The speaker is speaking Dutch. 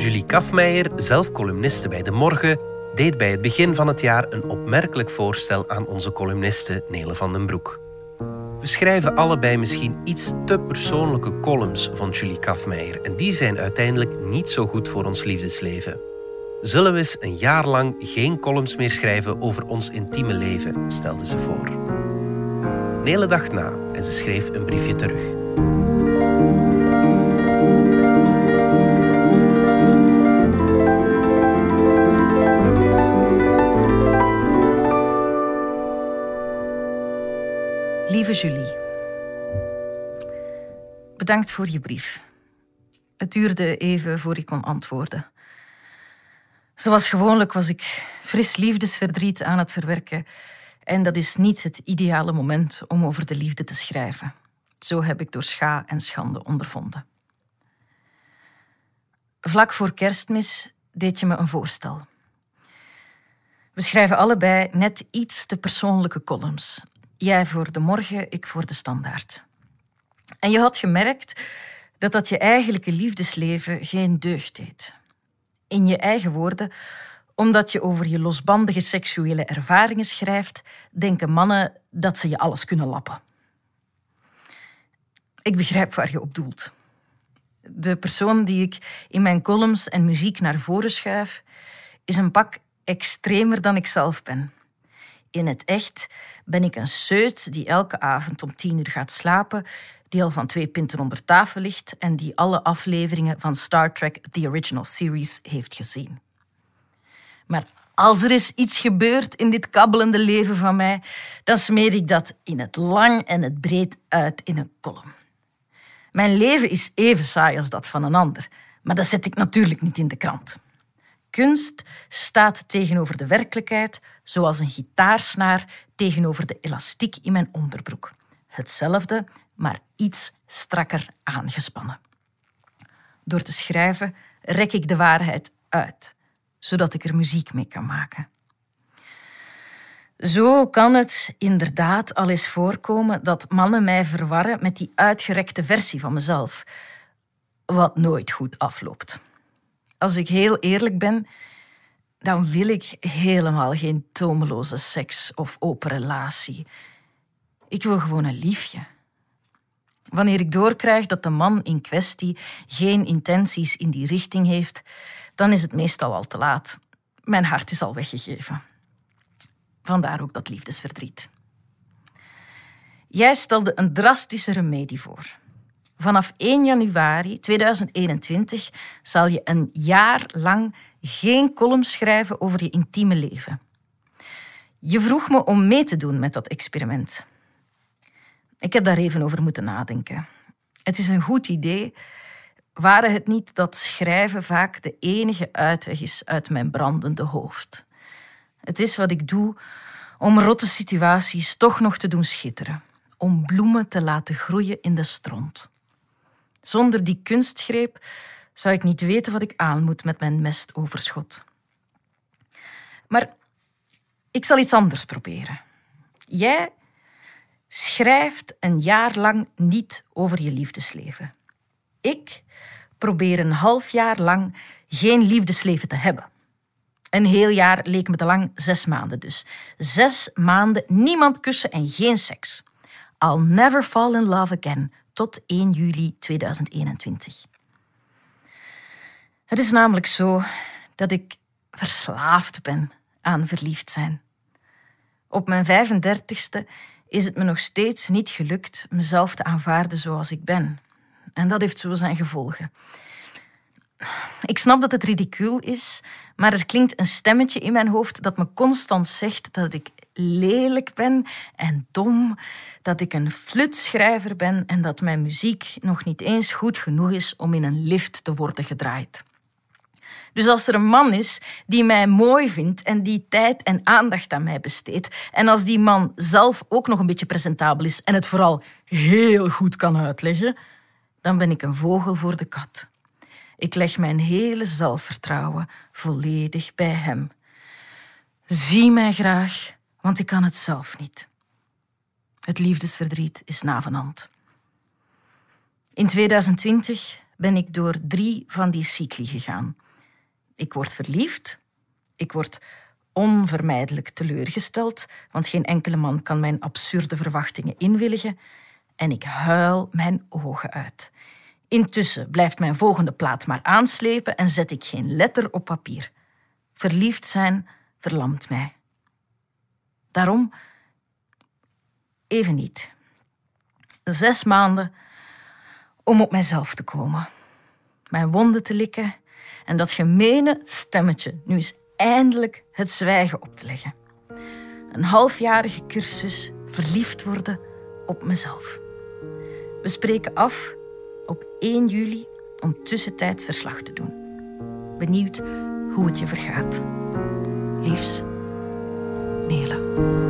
Julie Kafmeijer, zelf columniste bij De Morgen, deed bij het begin van het jaar een opmerkelijk voorstel aan onze columniste Nele van den Broek. We schrijven allebei misschien iets te persoonlijke columns van Julie Kafmeijer en die zijn uiteindelijk niet zo goed voor ons liefdesleven. Zullen we eens een jaar lang geen columns meer schrijven over ons intieme leven, stelde ze voor. Nele dacht na en ze schreef een briefje terug. Lieve Julie, bedankt voor je brief. Het duurde even voor ik kon antwoorden. Zoals gewoonlijk was ik fris liefdesverdriet aan het verwerken. En dat is niet het ideale moment om over de liefde te schrijven. Zo heb ik door scha en schande ondervonden. Vlak voor kerstmis deed je me een voorstel. We schrijven allebei net iets te persoonlijke columns. Jij voor de morgen, ik voor de standaard. En je had gemerkt dat dat je eigenlijke liefdesleven geen deugd deed in je eigen woorden, omdat je over je losbandige seksuele ervaringen schrijft, denken mannen dat ze je alles kunnen lappen. Ik begrijp waar je op doelt. De persoon die ik in mijn columns en muziek naar voren schuif, is een pak extremer dan ik zelf ben. In het echt ben ik een seut die elke avond om tien uur gaat slapen, die al van twee pinten onder tafel ligt en die alle afleveringen van Star Trek The Original Series heeft gezien. Maar als er is iets gebeurt in dit kabbelende leven van mij, dan smeer ik dat in het lang en het breed uit in een column. Mijn leven is even saai als dat van een ander, maar dat zet ik natuurlijk niet in de krant. Kunst staat tegenover de werkelijkheid, zoals een gitaarsnaar tegenover de elastiek in mijn onderbroek. Hetzelfde maar iets strakker aangespannen. Door te schrijven rek ik de waarheid uit, zodat ik er muziek mee kan maken. Zo kan het inderdaad al eens voorkomen dat mannen mij verwarren met die uitgerekte versie van mezelf, wat nooit goed afloopt. Als ik heel eerlijk ben, dan wil ik helemaal geen tomeloze seks of open relatie. Ik wil gewoon een liefje Wanneer ik doorkrijg dat de man in kwestie geen intenties in die richting heeft, dan is het meestal al te laat. Mijn hart is al weggegeven. Vandaar ook dat liefdesverdriet. Jij stelde een drastische remedie voor. Vanaf 1 januari 2021 zal je een jaar lang geen column schrijven over je intieme leven. Je vroeg me om mee te doen met dat experiment. Ik heb daar even over moeten nadenken. Het is een goed idee, waren het niet dat schrijven vaak de enige uitweg is uit mijn brandende hoofd. Het is wat ik doe om rotte situaties toch nog te doen schitteren, om bloemen te laten groeien in de stront. Zonder die kunstgreep zou ik niet weten wat ik aan moet met mijn mestoverschot. Maar ik zal iets anders proberen. Jij schrijft een jaar lang niet over je liefdesleven. Ik probeer een half jaar lang geen liefdesleven te hebben. Een heel jaar leek me te lang, zes maanden dus. Zes maanden niemand kussen en geen seks. I'll never fall in love again tot 1 juli 2021. Het is namelijk zo dat ik verslaafd ben aan verliefd zijn. Op mijn 35ste is het me nog steeds niet gelukt mezelf te aanvaarden zoals ik ben. En dat heeft zo zijn gevolgen. Ik snap dat het ridicuul is, maar er klinkt een stemmetje in mijn hoofd dat me constant zegt dat ik lelijk ben en dom, dat ik een flutschrijver ben en dat mijn muziek nog niet eens goed genoeg is om in een lift te worden gedraaid. Dus als er een man is die mij mooi vindt en die tijd en aandacht aan mij besteedt, en als die man zelf ook nog een beetje presentabel is en het vooral heel goed kan uitleggen, dan ben ik een vogel voor de kat. Ik leg mijn hele zelfvertrouwen volledig bij hem. Zie mij graag, want ik kan het zelf niet. Het liefdesverdriet is navenant. In 2020 ben ik door drie van die cycli gegaan Ik word verliefd. Ik word onvermijdelijk teleurgesteld, want geen enkele man kan mijn absurde verwachtingen inwilligen. En ik huil mijn ogen uit. Intussen blijft mijn volgende plaat maar aanslepen en zet ik geen letter op papier. Verliefd zijn verlamt mij. Daarom even niet. Zes maanden om op mijzelf te komen. Mijn wonden te likken en dat gemene stemmetje nu eens eindelijk het zwijgen op te leggen. Een halfjarige cursus verliefd worden op mezelf. We spreken af op 1 juli om tussentijds verslag te doen. Benieuwd hoe het je vergaat. Liefs, Nele.